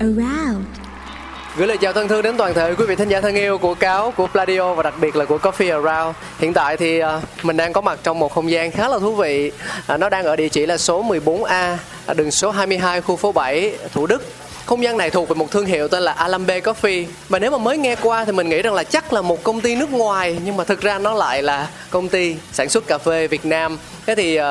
around Gửi lời chào thân thương đến toàn thể quý vị thính giả thân yêu của Cáo, của Pladio và đặc biệt là của Coffee Around. Hiện tại thì à, mình đang có mặt trong một không gian khá là thú vị. À, nó đang ở địa chỉ là số 14A, à, đường số 22 khu phố 7, Thủ Đức. Không gian này thuộc về một thương hiệu tên là Alambe Coffee Và nếu mà mới nghe qua thì mình nghĩ rằng là chắc là một công ty nước ngoài Nhưng mà thực ra nó lại là công ty sản xuất cà phê Việt Nam Thế thì uh,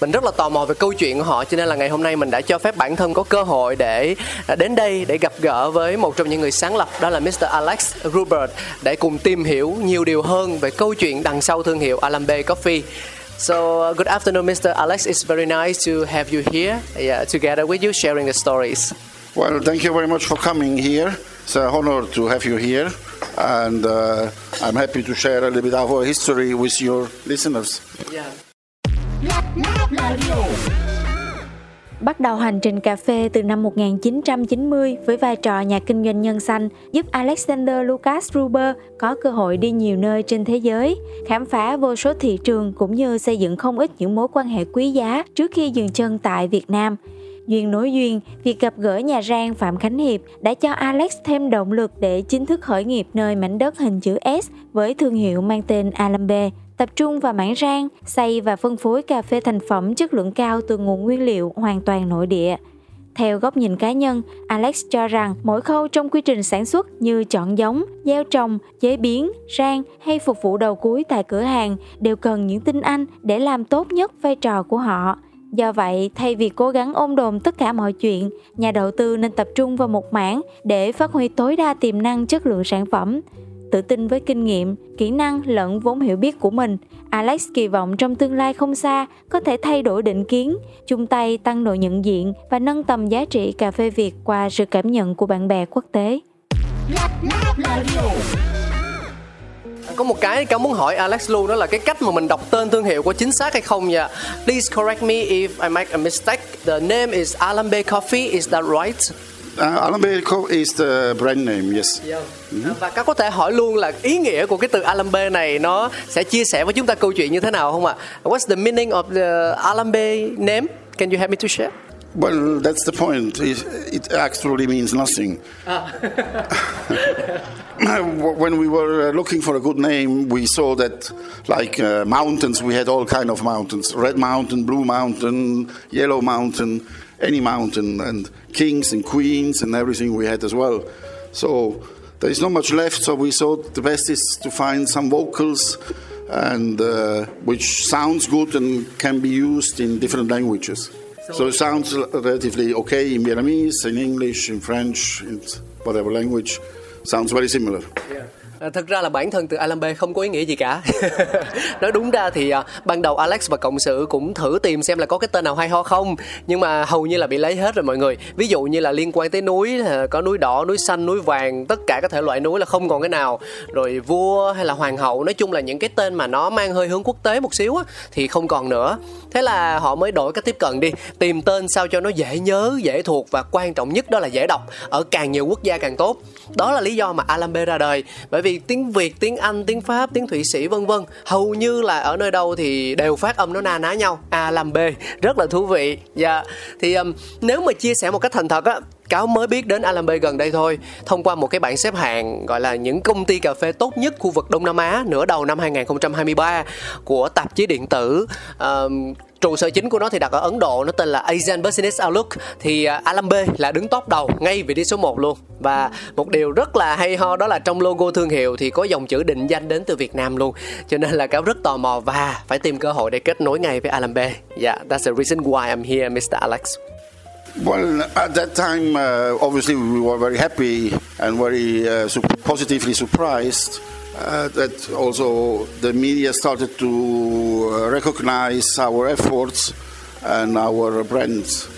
mình rất là tò mò về câu chuyện của họ Cho nên là ngày hôm nay mình đã cho phép bản thân có cơ hội để ờ, đến đây Để gặp gỡ với một trong những người sáng lập Đó là Mr. Alex Rubert Để cùng tìm hiểu nhiều điều hơn về câu chuyện đằng sau thương hiệu Alambe Coffee So, uh, good afternoon, Mr. Alex. It's very nice to have you here, yeah, together with you, sharing the stories. Well, thank you very much for coming here. It's an honor to have you here, and uh, I'm happy to share a little bit of our history with your listeners. Yeah. Bắt đầu hành trình cà phê từ năm 1990 với vai trò nhà kinh doanh nhân xanh, giúp Alexander Lucas Ruber có cơ hội đi nhiều nơi trên thế giới, khám phá vô số thị trường cũng như xây dựng không ít những mối quan hệ quý giá trước khi dừng chân tại Việt Nam. Duyên nối duyên, việc gặp gỡ nhà rang Phạm Khánh Hiệp đã cho Alex thêm động lực để chính thức khởi nghiệp nơi mảnh đất hình chữ S với thương hiệu mang tên Alambe tập trung vào mảng rang, xây và phân phối cà phê thành phẩm chất lượng cao từ nguồn nguyên liệu hoàn toàn nội địa. Theo góc nhìn cá nhân, Alex cho rằng mỗi khâu trong quy trình sản xuất như chọn giống, gieo trồng, chế biến, rang hay phục vụ đầu cuối tại cửa hàng đều cần những tinh anh để làm tốt nhất vai trò của họ. Do vậy, thay vì cố gắng ôm đồm tất cả mọi chuyện, nhà đầu tư nên tập trung vào một mảng để phát huy tối đa tiềm năng chất lượng sản phẩm. Tự tin với kinh nghiệm, kỹ năng lẫn vốn hiểu biết của mình, Alex kỳ vọng trong tương lai không xa có thể thay đổi định kiến, chung tay tăng độ nhận diện và nâng tầm giá trị cà phê Việt qua sự cảm nhận của bạn bè quốc tế. Có một cái cáo muốn hỏi Alex luôn đó là cái cách mà mình đọc tên thương hiệu có chính xác hay không nha. Please correct me if I make a mistake. The name is Alambe Coffee, is that right? Uh, Alambe Co- is the brand name, yes. Và các có thể hỏi luôn là ý nghĩa của cái từ Alambe này nó sẽ chia sẻ với chúng ta câu chuyện như thế nào không ạ? What's the meaning of the Alambe name? Can you help me to share? Well, that's the point. It, it actually means nothing. when we were uh, looking for a good name, we saw that, like uh, mountains, we had all kind of mountains: red mountain, blue mountain, yellow mountain, any mountain, and kings and queens and everything we had as well. So there is not much left. So we thought the best is to find some vocals, and uh, which sounds good and can be used in different languages. So, it sounds relatively okay in Vietnamese, in English, in French, in whatever language. Sounds very similar. À, thực ra là bản thân từ Alambe không có ý nghĩa gì cả. Nói đúng ra thì à, ban đầu Alex và cộng sự cũng thử tìm xem là có cái tên nào hay ho không nhưng mà hầu như là bị lấy hết rồi mọi người. Ví dụ như là liên quan tới núi à, có núi đỏ núi xanh núi vàng tất cả các thể loại núi là không còn cái nào. Rồi vua hay là hoàng hậu nói chung là những cái tên mà nó mang hơi hướng quốc tế một xíu á, thì không còn nữa. Thế là họ mới đổi cách tiếp cận đi tìm tên sao cho nó dễ nhớ dễ thuộc và quan trọng nhất đó là dễ đọc. Ở càng nhiều quốc gia càng tốt. Đó là lý do mà Alambe ra đời bởi vì vì tiếng Việt tiếng Anh tiếng Pháp tiếng Thụy Sĩ vân vân. Hầu như là ở nơi đâu thì đều phát âm nó na ná nhau. A làm b rất là thú vị. Dạ thì um, nếu mà chia sẻ một cách thành thật á cáo mới biết đến Alambe gần đây thôi. Thông qua một cái bảng xếp hạng gọi là những công ty cà phê tốt nhất khu vực Đông Nam Á nửa đầu năm 2023 của tạp chí điện tử uh, trụ sở chính của nó thì đặt ở Ấn Độ nó tên là Asian Business Outlook. Thì uh, là đứng top đầu ngay vị trí số 1 luôn. Và một điều rất là hay ho đó là trong logo thương hiệu thì có dòng chữ định danh đến từ Việt Nam luôn. Cho nên là cáo rất tò mò và phải tìm cơ hội để kết nối ngay với Alambe. Dạ yeah that's the reason why I'm here Mr. Alex. Well, at that time, uh, obviously, we were very happy and very uh, su- positively surprised. Uh, that also the media started to uh, recognize our efforts and our brands.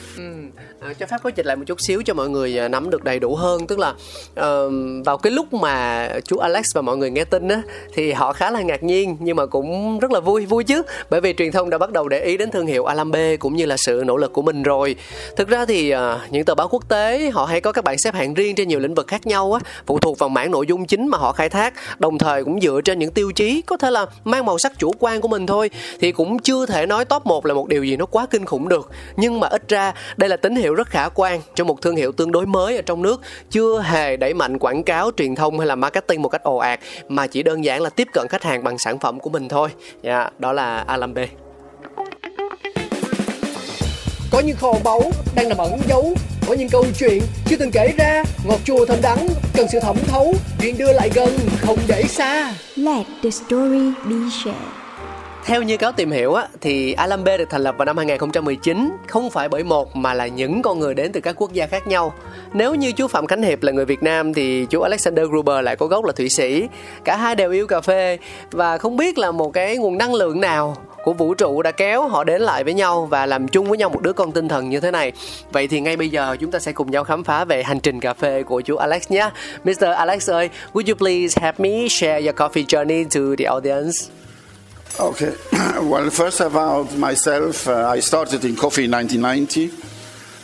À, cho phép có dịch lại một chút xíu cho mọi người à, nắm được đầy đủ hơn. Tức là uh, vào cái lúc mà chú Alex và mọi người nghe tin á thì họ khá là ngạc nhiên nhưng mà cũng rất là vui vui chứ. Bởi vì truyền thông đã bắt đầu để ý đến thương hiệu Alambe cũng như là sự nỗ lực của mình rồi. Thực ra thì uh, những tờ báo quốc tế họ hay có các bảng xếp hạng riêng trên nhiều lĩnh vực khác nhau á phụ thuộc vào mảng nội dung chính mà họ khai thác. Đồng thời cũng dựa trên những tiêu chí có thể là mang màu sắc chủ quan của mình thôi thì cũng chưa thể nói top 1 là một điều gì nó quá kinh khủng được. Nhưng mà ít ra đây là tín hiệu rất khả quan cho một thương hiệu tương đối mới ở trong nước chưa hề đẩy mạnh quảng cáo truyền thông hay là marketing một cách ồ ạt mà chỉ đơn giản là tiếp cận khách hàng bằng sản phẩm của mình thôi. Yeah, đó là Alambe Có những kho báu đang nằm ẩn giấu Có những câu chuyện chưa từng kể ra Ngọt chua thơm đắng cần sự thẩm thấu Chuyện đưa lại gần không để xa. Let the story be shared. Theo như cáo tìm hiểu á, thì Alambe được thành lập vào năm 2019 không phải bởi một mà là những con người đến từ các quốc gia khác nhau. Nếu như chú Phạm Khánh Hiệp là người Việt Nam thì chú Alexander Gruber lại có gốc là Thụy Sĩ. Cả hai đều yêu cà phê và không biết là một cái nguồn năng lượng nào của vũ trụ đã kéo họ đến lại với nhau và làm chung với nhau một đứa con tinh thần như thế này. Vậy thì ngay bây giờ chúng ta sẽ cùng nhau khám phá về hành trình cà phê của chú Alex nhé. Mr. Alex ơi, would you please help me share your coffee journey to the audience? Okay. well, first about myself, uh, I started in coffee in 1990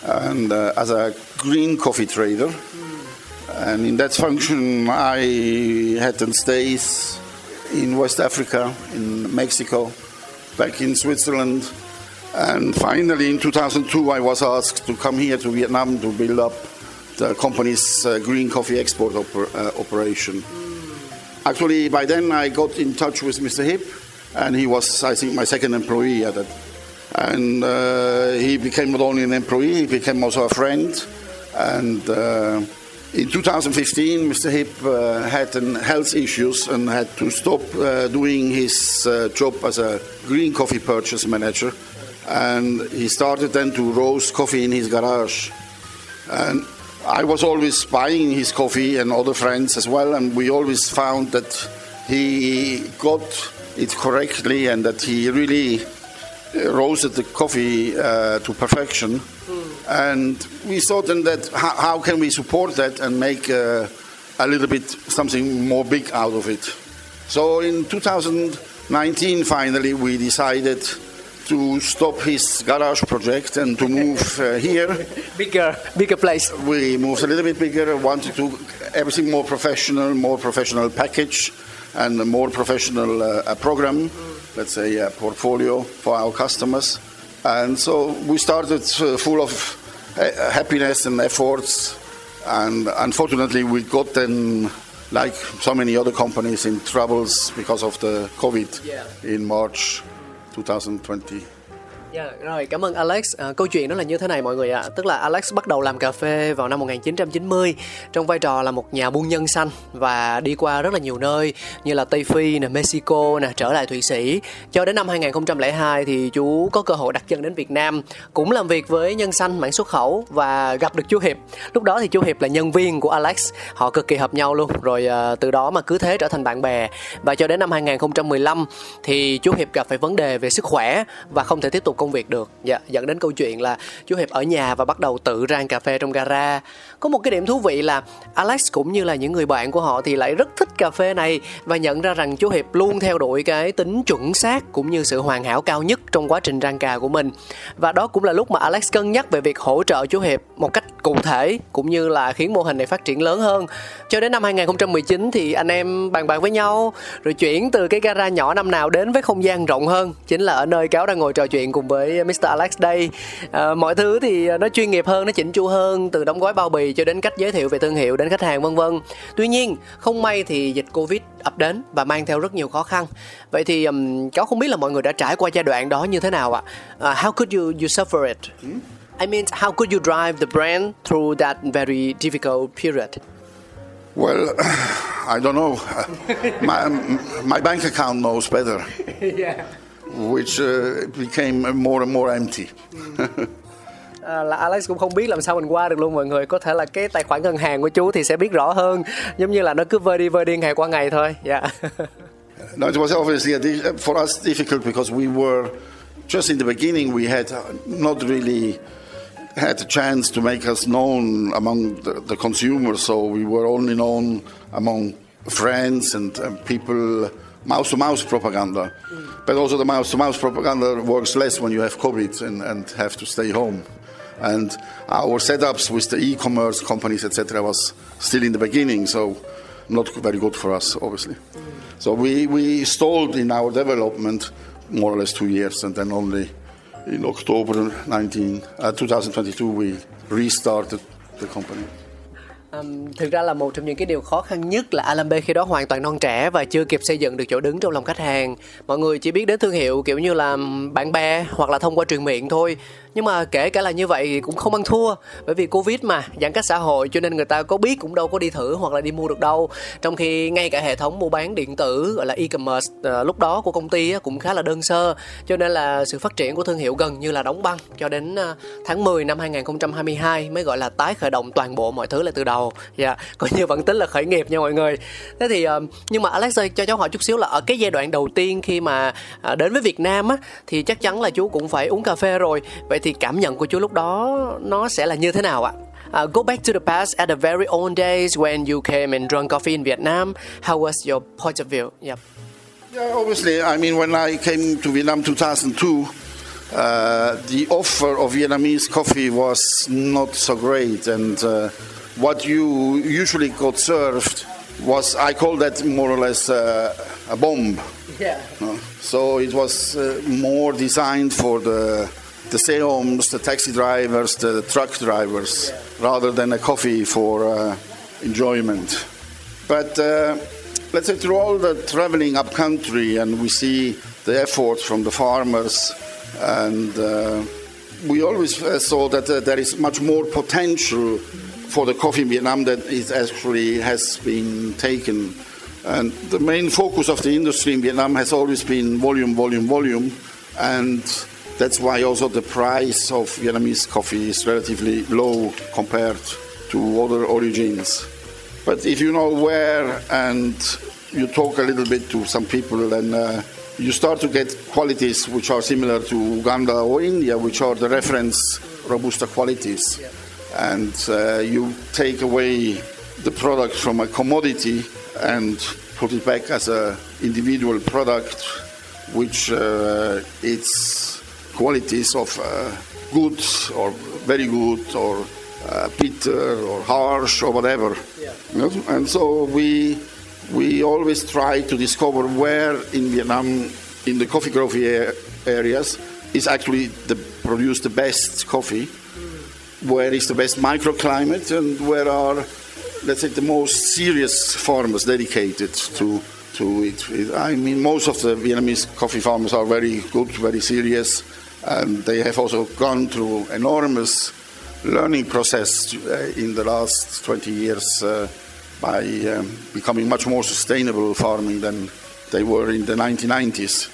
and uh, as a green coffee trader. And in that function, I had stays in West Africa, in Mexico, back in Switzerland. And finally, in 2002, I was asked to come here to Vietnam to build up the company's uh, green coffee export oper- uh, operation. Actually, by then I got in touch with Mr. Hip, and he was, I think, my second employee at that. And uh, he became not only an employee, he became also a friend. And uh, in 2015, Mr. Hip uh, had an health issues and had to stop uh, doing his uh, job as a green coffee purchase manager. And he started then to roast coffee in his garage. And I was always buying his coffee and other friends as well, and we always found that he got it correctly and that he really uh, roasted the coffee uh, to perfection. And we thought then that how, how can we support that and make uh, a little bit something more big out of it. So in 2019, finally, we decided to stop his garage project and to move uh, here. Bigger, bigger place. We moved a little bit bigger, wanted to everything more professional, more professional package, and a more professional uh, program. Let's say a portfolio for our customers. And so we started uh, full of uh, happiness and efforts. And unfortunately, we got then, like so many other companies, in troubles because of the COVID Yeah. in March 2020. Yeah, rồi cảm ơn Alex. À, câu chuyện đó là như thế này mọi người ạ. Tức là Alex bắt đầu làm cà phê vào năm 1990 trong vai trò là một nhà buôn nhân xanh và đi qua rất là nhiều nơi như là Tây Phi, nè, Mexico, nè, trở lại Thụy Sĩ. Cho đến năm 2002 thì chú có cơ hội đặt chân đến Việt Nam, cũng làm việc với nhân xanh mảng xuất khẩu và gặp được chú Hiệp. Lúc đó thì chú Hiệp là nhân viên của Alex, họ cực kỳ hợp nhau luôn. Rồi à, từ đó mà cứ thế trở thành bạn bè. Và cho đến năm 2015 thì chú Hiệp gặp phải vấn đề về sức khỏe và không thể tiếp tục công việc được. Dạ, dẫn đến câu chuyện là chú hiệp ở nhà và bắt đầu tự rang cà phê trong gara. Có một cái điểm thú vị là alex cũng như là những người bạn của họ thì lại rất thích cà phê này và nhận ra rằng chú hiệp luôn theo đuổi cái tính chuẩn xác cũng như sự hoàn hảo cao nhất trong quá trình rang cà của mình. Và đó cũng là lúc mà alex cân nhắc về việc hỗ trợ chú hiệp một cách cụ thể cũng như là khiến mô hình này phát triển lớn hơn. Cho đến năm 2019 thì anh em bàn bạc với nhau rồi chuyển từ cái gara nhỏ năm nào đến với không gian rộng hơn chính là ở nơi cáo đang ngồi trò chuyện cùng với với Mr. Alex đây. À, mọi thứ thì nó chuyên nghiệp hơn, nó chỉnh chu hơn từ đóng gói bao bì cho đến cách giới thiệu về thương hiệu đến khách hàng vân vân. Tuy nhiên, không may thì dịch Covid ập đến và mang theo rất nhiều khó khăn. Vậy thì um, cháu không biết là mọi người đã trải qua giai đoạn đó như thế nào ạ? Uh, how could you you suffer it? Hmm? I mean, how could you drive the brand through that very difficult period? Well, I don't know. my, my bank account knows better. yeah. Which uh, became more and more empty. À, là Alex cũng không biết làm sao mình qua được luôn mọi người có thể là cái tài khoản ngân hàng của chú thì sẽ biết rõ hơn giống như là nó cứ vơi đi vơi đi ngày qua ngày thôi dạ yeah. no, it was obviously a, for us difficult because we were just in the beginning we had not really had a chance to make us known among the, the consumers, so we were only known among friends and, and people mouse to mouse propaganda. But also, the mouse to mouse propaganda works less when you have COVID and, and have to stay home. And our setups with the e commerce companies, etc., was still in the beginning, so not very good for us, obviously. So we, we stalled in our development more or less two years and then only in October 19, uh, 2022 we restarted the company. Um, thực ra là một trong những cái điều khó khăn nhất là Alambe khi đó hoàn toàn non trẻ và chưa kịp xây dựng được chỗ đứng trong lòng khách hàng. Mọi người chỉ biết đến thương hiệu kiểu như là bạn bè hoặc là thông qua truyền miệng thôi nhưng mà kể cả là như vậy thì cũng không ăn thua. Bởi vì covid mà giãn cách xã hội cho nên người ta có biết cũng đâu có đi thử hoặc là đi mua được đâu. Trong khi ngay cả hệ thống mua bán điện tử gọi là e-commerce ờ, lúc đó của công ty cũng khá là đơn sơ. Cho nên là sự phát triển của thương hiệu gần như là đóng băng cho đến ờ, tháng 10 năm 2022 mới gọi là tái khởi động toàn bộ mọi thứ lại từ đầu. Dạ yeah, coi như vẫn tính là khởi nghiệp nha mọi người. Thế thì ờ, nhưng mà Alex ơi cho cháu hỏi chút xíu là ở cái giai đoạn đầu tiên khi mà đến với Việt Nam á thì chắc chắn là chú cũng phải uống cà phê rồi. Vậy thì cảm nhận của chú lúc đó nó sẽ là như thế nào ạ? Uh, go back to the past at the very old days when you came and drank coffee in Vietnam. How was your point of view? Yep. Yeah, obviously. I mean, when I came to Vietnam 2002, uh, the offer of Vietnamese coffee was not so great, and uh, what you usually got served was, I call that more or less uh, a bomb. Yeah. Uh, so it was uh, more designed for the the Seoms, the taxi drivers, the truck drivers, rather than a coffee for uh, enjoyment. But uh, let's say through all the traveling up country, and we see the efforts from the farmers, and uh, we always uh, saw that uh, there is much more potential for the coffee in Vietnam that it actually has been taken. And the main focus of the industry in Vietnam has always been volume, volume, volume, and that's why also the price of Vietnamese coffee is relatively low compared to other origins. But if you know where and you talk a little bit to some people, then uh, you start to get qualities which are similar to Uganda or India, which are the reference Robusta qualities. Yeah. And uh, you take away the product from a commodity and put it back as an individual product, which uh, it's qualities of uh, good or very good or uh, bitter or harsh or whatever. Yeah. You know? And so we we always try to discover where in Vietnam, in the coffee growing areas, is actually the produce the best coffee, mm. where is the best microclimate, and where are let's say the most serious farmers dedicated to to it. I mean, most of the Vietnamese coffee farmers are very good, very serious and they have also gone through enormous learning process uh, in the last 20 years uh, by um, becoming much more sustainable farming than they were in the 1990s.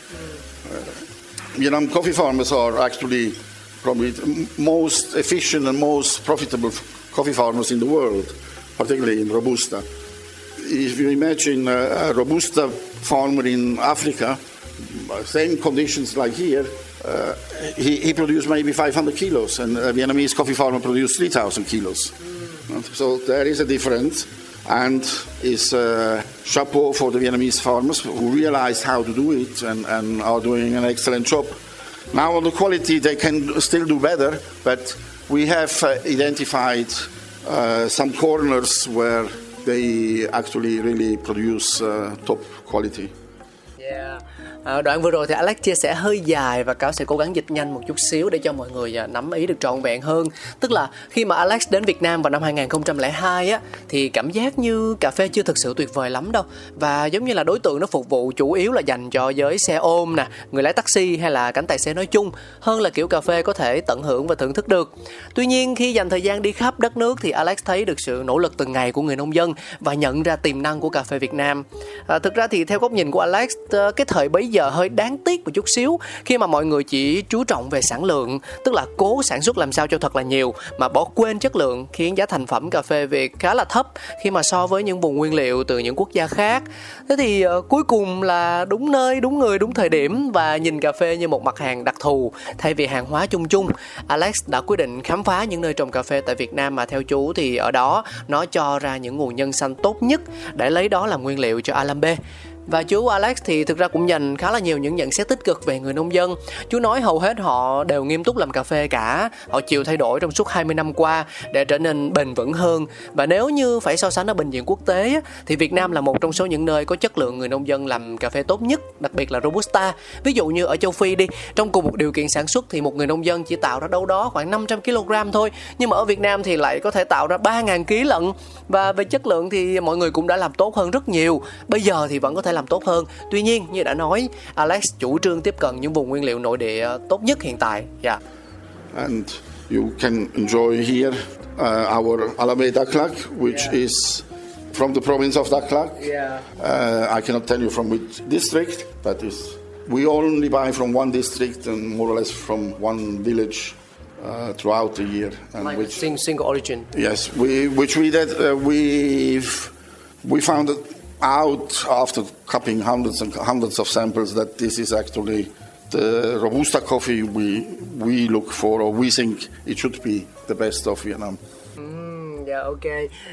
Uh, Vietnam coffee farmers are actually probably the most efficient and most profitable coffee farmers in the world, particularly in Robusta. If you imagine a Robusta farmer in Africa, same conditions like here, uh, he, he, produced maybe 500 kilos, and a Vietnamese coffee farmer produced 3,000 kilos. Mm. So there is a difference, and it's uh, chapeau for the Vietnamese farmers who realized how to do it and, and are doing an excellent job. Now, on the quality, they can still do better, but we have uh, identified uh, some corners where they actually really produce uh, top quality. Yeah. À, đoạn vừa rồi thì Alex chia sẻ hơi dài và cáo sẽ cố gắng dịch nhanh một chút xíu để cho mọi người à, nắm ý được trọn vẹn hơn. Tức là khi mà Alex đến Việt Nam vào năm 2002 á thì cảm giác như cà phê chưa thực sự tuyệt vời lắm đâu và giống như là đối tượng nó phục vụ chủ yếu là dành cho giới xe ôm nè, người lái taxi hay là cánh tài xế nói chung hơn là kiểu cà phê có thể tận hưởng và thưởng thức được. Tuy nhiên khi dành thời gian đi khắp đất nước thì Alex thấy được sự nỗ lực từng ngày của người nông dân và nhận ra tiềm năng của cà phê Việt Nam. À, thực ra thì theo góc nhìn của Alex, cái thời bấy giờ hơi đáng tiếc một chút xíu khi mà mọi người chỉ chú trọng về sản lượng, tức là cố sản xuất làm sao cho thật là nhiều mà bỏ quên chất lượng khiến giá thành phẩm cà phê Việt khá là thấp khi mà so với những vùng nguyên liệu từ những quốc gia khác. Thế thì uh, cuối cùng là đúng nơi, đúng người, đúng thời điểm và nhìn cà phê như một mặt hàng đặc thù thay vì hàng hóa chung chung. Alex đã quyết định khám phá những nơi trồng cà phê tại Việt Nam mà theo chú thì ở đó nó cho ra những nguồn nhân xanh tốt nhất để lấy đó làm nguyên liệu cho Alambe và chú Alex thì thực ra cũng dành khá là nhiều những nhận xét tích cực về người nông dân. Chú nói hầu hết họ đều nghiêm túc làm cà phê cả, họ chịu thay đổi trong suốt 20 năm qua để trở nên bền vững hơn. Và nếu như phải so sánh ở bệnh viện quốc tế thì Việt Nam là một trong số những nơi có chất lượng người nông dân làm cà phê tốt nhất, đặc biệt là Robusta. Ví dụ như ở châu Phi đi, trong cùng một điều kiện sản xuất thì một người nông dân chỉ tạo ra đâu đó khoảng 500 kg thôi, nhưng mà ở Việt Nam thì lại có thể tạo ra 3.000 kg lận. Và về chất lượng thì mọi người cũng đã làm tốt hơn rất nhiều. Bây giờ thì vẫn có thể làm tốt hơn. Tuy nhiên như đã nói, Alex chủ trương tiếp cận những vùng nguyên liệu nội địa tốt nhất hiện tại. Yeah. And you can enjoy here uh, our Alameda Daklak, which Yeah. is from the province of Daklak. Yeah. Uh, I cannot tell you from which district, but it's, we only buy from one district and more or less from one village uh, throughout the year. And Like which, sing, single origin. yes, we, which we did, uh, we've, we found it out after cupping hundreds and hundreds of samples that this is actually the Robusta coffee we, we look for or we think it should be the best of Vietnam. Dạ ok.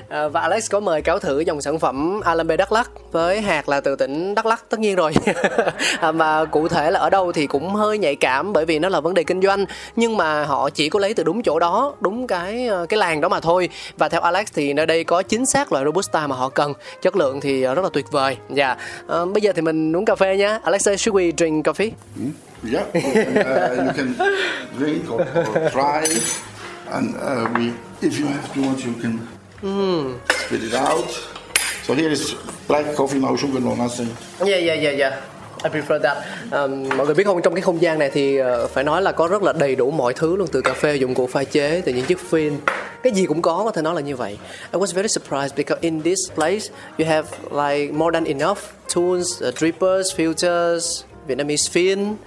À, và Alex có mời cáo thử dòng sản phẩm Alambe Đắk Lắk với hạt là từ tỉnh Đắk Lắk tất nhiên rồi. à, mà cụ thể là ở đâu thì cũng hơi nhạy cảm bởi vì nó là vấn đề kinh doanh nhưng mà họ chỉ có lấy từ đúng chỗ đó, đúng cái ờ, cái làng đó mà thôi. Và theo Alex thì nơi đây có chính xác loại robusta mà họ cần. Chất lượng thì ờ, rất là tuyệt vời. Dạ. À, bây giờ thì mình uống cà phê nhá. Alex should we drink coffee? Hmm? Yeah, and, uh, you can drink or, or try, and uh, we, if you have too much, you can spit it out. So here is black coffee, no sugar, no nothing. Yeah, yeah, yeah, yeah. I prefer that. Um, mọi người biết không trong cái không gian này thì ờ, phải nói là có rất là đầy đủ mọi thứ luôn từ cà phê dụng cụ pha chế từ những chiếc phin cái gì cũng có có thể nói là như vậy. I was very surprised because in this place you have like more than enough tools, uh, drippers, filters, Vietnamese fin.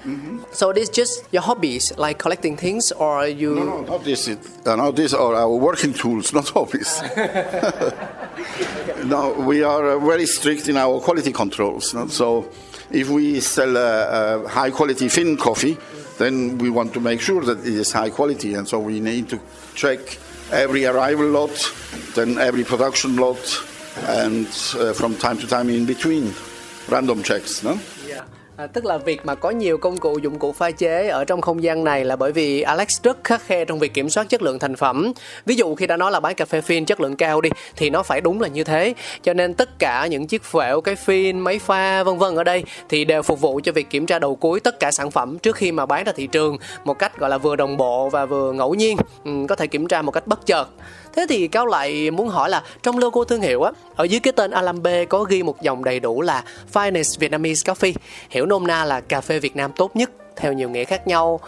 So this just your hobbies like collecting things or you No, no, not this. It, uh, no, these are our working tools, not hobbies. no, we are uh, very strict in our quality controls. no? So, if we sell a, a high quality fin coffee, then we want to make sure that it is high quality, and so we need to check every arrival lot, then every production lot, and uh, from time to time in between, random checks. No? À, tức là việc mà có nhiều công cụ dụng cụ pha chế ở trong không gian này là bởi vì Alex rất khắc khe trong việc kiểm soát chất lượng thành phẩm. Ví dụ khi đã nói là bán cà phê phin chất lượng cao đi thì nó phải đúng là như thế. Cho nên tất cả những chiếc phễu, cái phin, máy pha vân vân ở đây thì đều phục vụ cho việc kiểm tra đầu cuối tất cả sản phẩm trước khi mà bán ra thị trường một cách gọi là vừa đồng bộ và vừa ngẫu nhiên, ừ, có thể kiểm tra một cách bất chợt. Thế thì Cao lại muốn hỏi là trong logo thương hiệu á, ở dưới cái tên Alambe có ghi một dòng đầy đủ là Finest Vietnamese Coffee, hiểu nôm na là cà phê Việt Nam tốt nhất theo nhiều nghĩa khác nhau.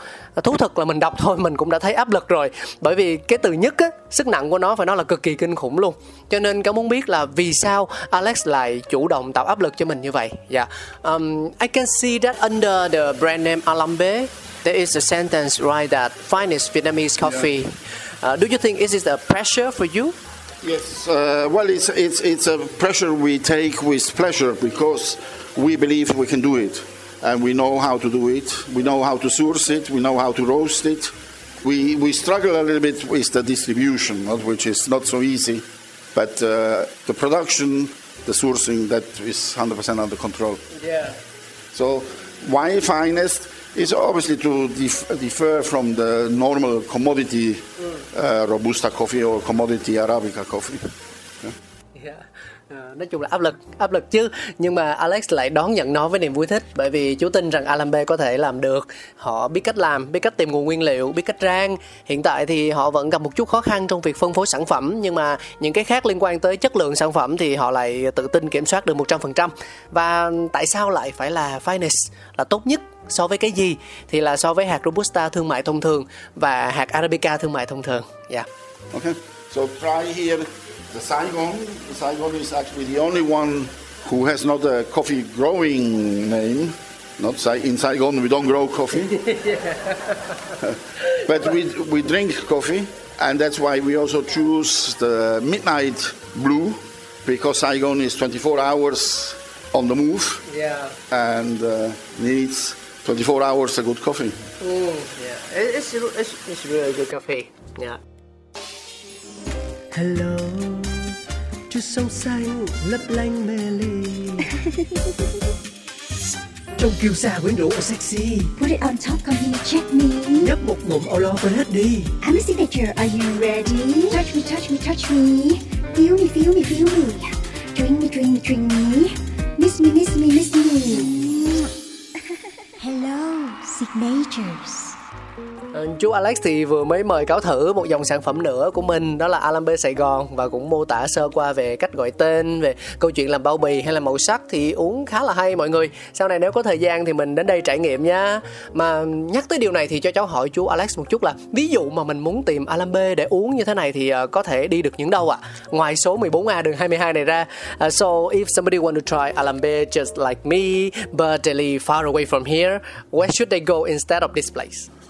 Thú thực là mình đọc thôi mình cũng đã thấy áp lực rồi. Bởi vì cái từ nhất á sức nặng của nó phải nói là cực kỳ kinh khủng luôn. Cho nên cáo muốn biết là vì sao Alex lại chủ động tạo áp lực cho mình như vậy? Dạ um, I can see that under the brand name Alambe there is a sentence right that finest Vietnamese coffee dạ. Uh, do you think is it a pressure for you Yes, uh, well, it's, it's, it's a pressure we take with pleasure because we believe we can do it. And we know how to do it, we know how to source it, we know how to roast it. We, we struggle a little bit with the distribution, which is not so easy. But uh, the production, the sourcing, that is 100% under control. yeah So, why finest is obviously to dif- differ from the normal commodity uh, Robusta coffee or commodity Arabica coffee. Yeah. Yeah nói chung là áp lực áp lực chứ. Nhưng mà Alex lại đón nhận nó với niềm vui thích. Bởi vì chú tin rằng Alambe có thể làm được. Họ biết cách làm biết cách tìm nguồn nguyên liệu biết cách rang. Hiện tại thì họ vẫn gặp một chút khó khăn trong việc phân phối sản phẩm. Nhưng mà những cái khác liên quan tới chất lượng sản phẩm thì họ lại tự tin kiểm soát được 100% và tại sao lại phải là finest là tốt nhất so với cái gì thì là so với hạt robusta thương mại thông thường và hạt arabica thương mại thông thường. Yeah. Okay, so try here the Saigon. The Saigon is actually the only one who has not a coffee growing name. Not in Saigon, we don't grow coffee, but we we drink coffee, and that's why we also choose the midnight blue because Saigon is 24 hours on the move Yeah. and uh, needs 24 hours of good coffee. Mm, yeah. It's, it's, it's really good coffee. Yeah. Hello, chút sông xanh lấp lánh mê ly. Trong kiêu sa quyến rũ sexy, Put it on top, come here, check me. nhấp một ngụm âu lo quên hết đi. I'm a signature, are you ready? Touch me, touch me, touch me. Feel me, feel me, feel me. Drink me, drink me, drink me. Miss me, miss me, miss me. Hello, signatures. Ờ, chú Alex thì vừa mới mời cáo thử một dòng sản phẩm nữa của mình đó là Alambe Sài Gòn và cũng mô tả sơ qua về cách gọi tên, về câu chuyện làm bao bì hay là màu sắc thì uống khá là hay mọi người. Sau này nếu có thời gian thì mình đến đây trải nghiệm nha. Mà nhắc tới điều này thì cho cháu hỏi chú Alex một chút là ví dụ mà mình muốn tìm Alambe để uống như thế này thì ờ, có thể đi được những đâu ạ? Ngoài số 14A đường 22 này ra. Ờ, so if somebody want to try Alambe just like me but they live far away from here, where should they go instead of this place?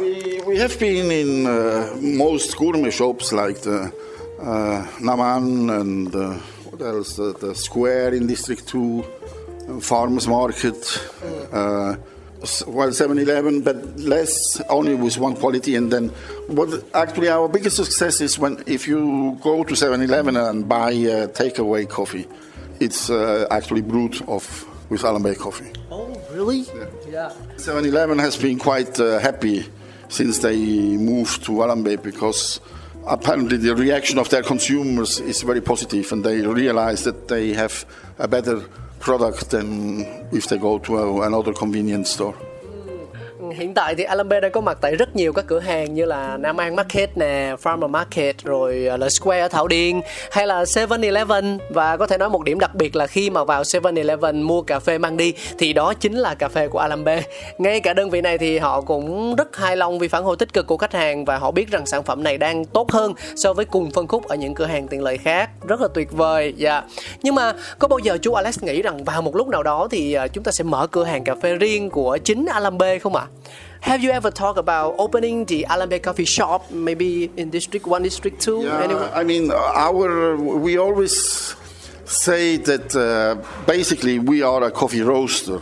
We, we have been in uh, most gourmet shops like the uh, Naman and uh, what else? The, the Square in District 2, uh, Farmers Market, uh, well, 7 Eleven, but less, only with one quality. And then, what actually our biggest success is when if you go to 7 Eleven and buy a takeaway coffee, it's uh, actually brewed of with Alan Bay coffee. Oh, really? Yeah. 7 Eleven has been quite uh, happy since they moved to Alambay because apparently the reaction of their consumers is very positive and they realize that they have a better product than if they go to a, another convenience store. Hiện tại thì Alambe đang có mặt tại rất nhiều các cửa hàng như là Nam An Market nè, Farmer Market, rồi ờ, là Square ở Thảo Điền hay là 7-Eleven và có thể nói một điểm đặc biệt là khi mà vào 7-Eleven mua cà phê mang đi thì đó chính là cà phê của Alambe. Ngay cả đơn vị này thì họ cũng rất hài lòng vì phản hồi tích cực của khách hàng và họ biết rằng sản phẩm này đang tốt hơn so với cùng phân khúc ở những cửa hàng tiện lợi khác. Rất là tuyệt vời. Dạ. Nhưng mà có bao giờ chú Alex nghĩ rằng vào một lúc nào đó thì ờ, chúng ta sẽ mở cửa hàng cà phê riêng của chính Alambe không ạ? Have you ever talked about opening the Alambe coffee shop, maybe in District 1, District 2? Yeah, anywhere? I mean, our we always say that uh, basically we are a coffee roaster.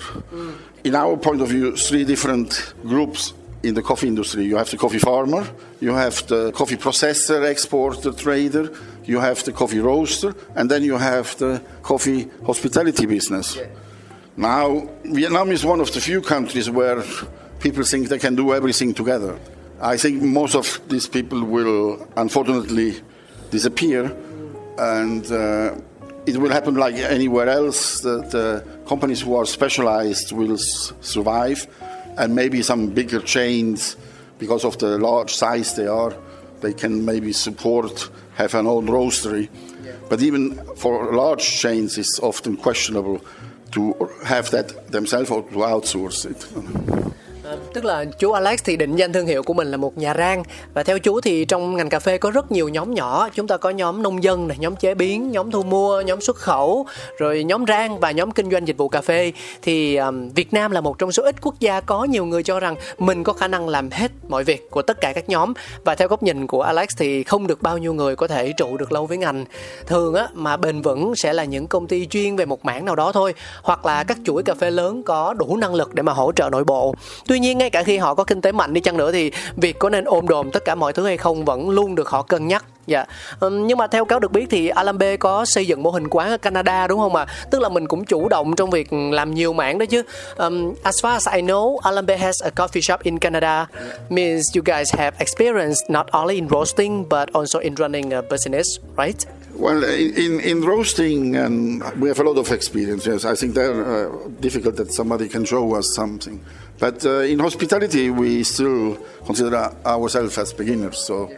In our point of view, three different groups in the coffee industry. You have the coffee farmer, you have the coffee processor, exporter, trader, you have the coffee roaster, and then you have the coffee hospitality business. Now, Vietnam is one of the few countries where people think they can do everything together. I think most of these people will unfortunately disappear, and uh, it will happen like anywhere else. That the companies who are specialized will s- survive, and maybe some bigger chains, because of the large size they are, they can maybe support have an own roastery. But even for large chains, it's often questionable to have that themselves or to outsource it. À, tức là chú Alex thì định danh thương hiệu của mình là một nhà rang. Và theo chú thì trong ngành cà phê có rất nhiều nhóm nhỏ. Chúng ta có nhóm nông dân này nhóm chế biến nhóm thu mua nhóm xuất khẩu rồi nhóm rang và nhóm kinh doanh dịch vụ cà phê. Thì um, Việt Nam là một trong số ít quốc gia có nhiều người cho rằng mình có khả năng làm hết mọi việc của tất cả các nhóm. Và theo góc nhìn của Alex thì không được bao nhiêu người có thể trụ được lâu với ngành. Thường á mà bền vững sẽ là những công ty chuyên về một mảng nào đó thôi hoặc là các chuỗi cà phê lớn có đủ năng lực để mà hỗ trợ nội bộ. Tuy Tuy nhiên ngay cả khi họ có kinh tế mạnh đi chăng nữa thì việc có nên ôm đồm tất cả mọi thứ hay không vẫn luôn được họ cân nhắc Dạ. Ừm, nhưng mà theo cáo được biết thì Alan B có xây dựng mô hình quán ở Canada đúng không ạ? Tức là mình cũng chủ động trong việc làm nhiều mảng đó chứ. Um, as far as I know, Alan B has a coffee shop in Canada. Means you guys have experience not only in roasting but also in running a business, right? Well, in, in, in roasting, and we have a lot of experience. Yes, I think they're uh, difficult that somebody can show us something. But uh, in hospitality, we still consider ourselves as beginners, so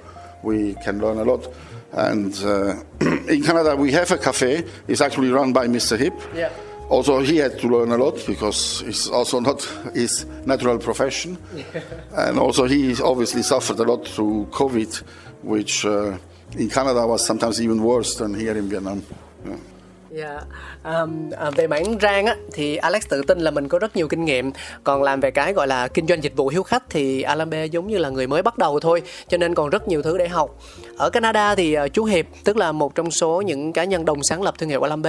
we can learn a lot. And uh, in Canada, we have a cafe. It's actually run by Mr. Hip. Yeah. Also, he had to learn a lot because it's also not his natural profession. and also, he obviously suffered a lot through COVID, which uh, in Canada was sometimes even worse than here in Vietnam. Yeah. Dạ, um, à, về mảng rang á thì Alex tự tin là mình có rất nhiều kinh nghiệm. Còn làm về cái gọi là kinh doanh dịch vụ hiếu khách thì Alambe giống như là người mới bắt đầu thôi, cho nên còn rất nhiều thứ để học. Ở Canada thì ờ, chú Hiệp tức là một trong số những cá nhân đồng sáng lập thương hiệu Alan B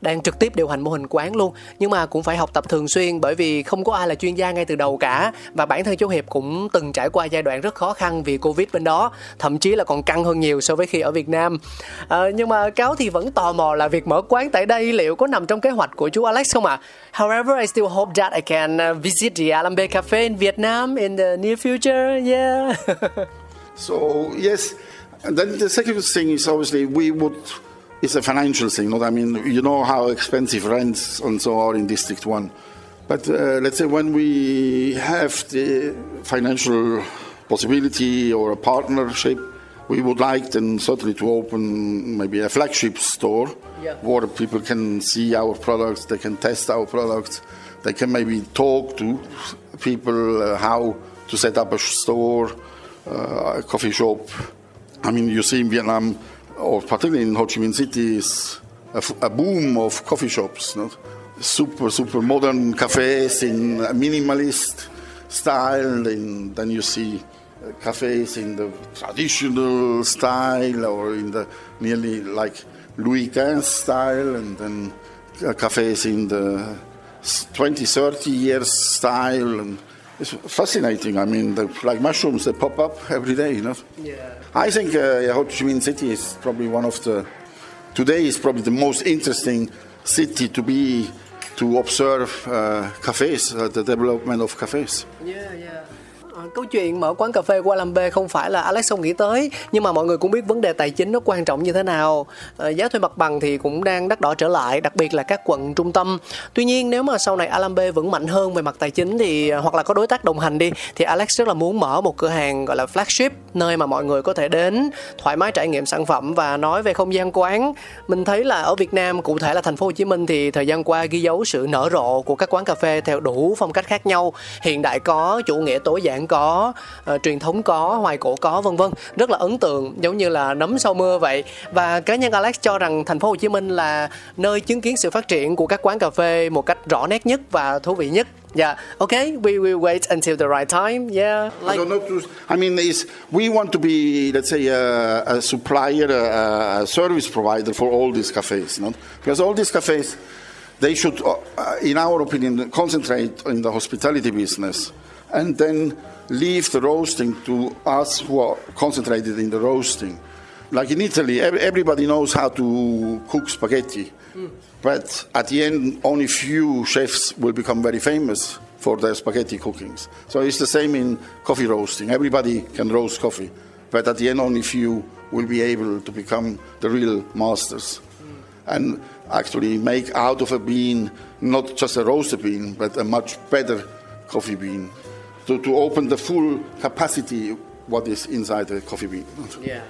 đang trực tiếp điều hành mô hình quán luôn. Nhưng mà cũng phải học tập thường xuyên bởi vì không có ai là chuyên gia ngay từ đầu cả và bản thân chú Hiệp cũng từng trải qua giai đoạn rất khó khăn vì Covid bên đó, thậm chí là còn căng hơn nhiều so với khi ở Việt Nam. À, nhưng mà cáo thì vẫn tò mò là việc mở quán tại đây liệu có nằm trong kế hoạch của chú Alex không ạ? À? However, I still hope that I can ờ, visit the Alambe Cafe in Vietnam in the near future. Yeah. So yes, and then the second thing is obviously we would. It's a financial thing, not I mean you know how expensive rents and so are in District One, but uh, let's say when we have the financial possibility or a partnership, we would like then certainly to open maybe a flagship store Yeah. where people can see our products, they can test our products, they can maybe talk to people uh, how to set up a store, uh, a coffee shop. I mean, you see in Vietnam, or particularly in Ho Chi Minh City, is a, boom of coffee shops. Not super super modern cafes in minimalist style, and then you see uh, cafes in the traditional style or in the nearly like Louis XV style, and then uh, cafes in the 20, 30 years style. And it's fascinating. I mean, the, like mushrooms, they pop up every day, you know. Yeah. I think uh, Ho Chi Minh City is probably one of the, today is probably the most interesting city to be, to observe uh, cafes, uh, the development of cafes. Yeah, yeah. Câu chuyện mở quán cà phê của làm B không phải là Alex không nghĩ tới nhưng mà mọi người cũng biết vấn đề tài chính nó quan trọng như thế nào. À, giá thuê mặt bằng thì cũng đang đắt đỏ trở lại đặc biệt là các quận trung tâm. Tuy nhiên nếu mà sau này Alam B vững mạnh hơn về mặt tài chính thì ờ, hoặc là có đối tác đồng hành đi thì Alex rất là muốn mở một cửa hàng gọi là flagship nơi mà mọi người có thể đến thoải mái trải nghiệm sản phẩm và nói về không gian quán. Mình thấy là ở Việt Nam cụ thể là thành phố Hồ Chí Minh thì thời gian qua ghi dấu sự nở rộ của các quán cà phê theo đủ phong cách khác nhau. Hiện đại có chủ nghĩa tối giản có uh, truyền thống có hoài cổ có vân vân rất là ấn tượng giống như là nấm sau mưa vậy và cá nhân Alex cho rằng thành phố Hồ Chí Minh là nơi chứng kiến sự phát triển của các quán cà phê một cách rõ nét nhất và thú vị nhất Yeah, okay, we will wait until the right time. Yeah, I don't know. To, I mean, is we want to be, let's say, a, a supplier, a, a service provider for all these cafes, not because all these cafes, they should, uh, in our opinion, concentrate in the hospitality business, and then leave the roasting to us who are concentrated in the roasting. Like in Italy, ev- everybody knows how to cook spaghetti, but at the end, only few chefs will become very famous for their spaghetti cookings. So it's the same in coffee roasting. Everybody can roast coffee, but at the end, only few will be able to become the real masters and actually make out of a bean not just a roasted bean, but a much better coffee bean. To, to open the full capacity what is inside the coffee bean. Yeah.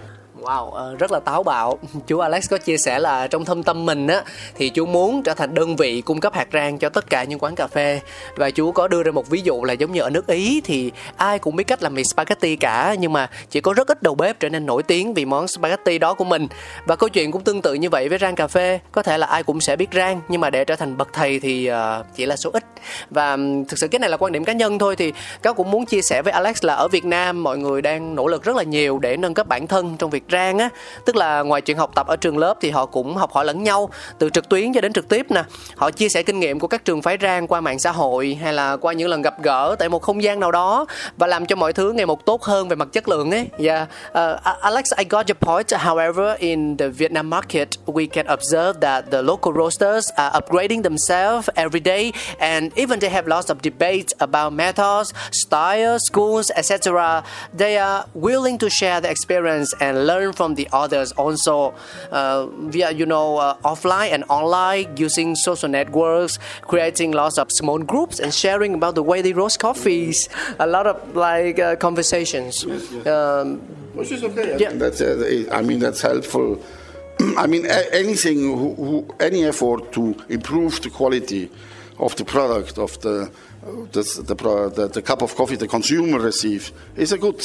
Wow, ờ, rất là táo bạo. Chú Alex có chia sẻ là trong thâm tâm mình á thì chú muốn trở thành đơn vị cung cấp hạt rang cho tất cả những quán cà phê và chú có đưa ra một ví dụ là giống như ở nước Ý thì ai cũng biết cách làm mì spaghetti cả nhưng mà chỉ có rất ít đầu bếp trở nên nổi tiếng vì món spaghetti đó của mình. Và câu chuyện cũng tương tự như vậy với rang cà phê, có thể là ai cũng sẽ biết rang nhưng mà để trở thành bậc thầy thì ờ, chỉ là số ít. Và thực sự cái này là quan điểm cá nhân thôi thì cáo cũng muốn chia sẻ với Alex là ở Việt Nam mọi người đang nỗ lực rất là nhiều để nâng cấp bản thân trong việc rang á tức là ngoài chuyện học tập ở trường lớp thì họ cũng học hỏi lẫn nhau từ trực tuyến cho đến trực tiếp nè. Họ chia sẻ kinh nghiệm của các trường phái rang qua mạng xã hội hay là qua những lần gặp gỡ tại một không gian nào đó và làm cho mọi thứ ngày một tốt hơn về mặt chất lượng ấy. Dạ, ờ, yeah uh, Alex I got your point. However in the Vietnam market we can observe that the local roasters are upgrading themselves every day and even they have lots of debates about methods styles schools etc they are willing to share the experience and learn from the others also uh, via you know uh, offline and online using social networks creating lots of small groups and sharing about the way they roast coffees a lot of like uh, conversations Yes, yes. Um, Which is okay. I Yeah. mean, that's uh, I mean that's helpful. I mean a- anything, who, who, any effort to improve the quality of the product of the the, the, the, the cup of coffee the consumer receives is a good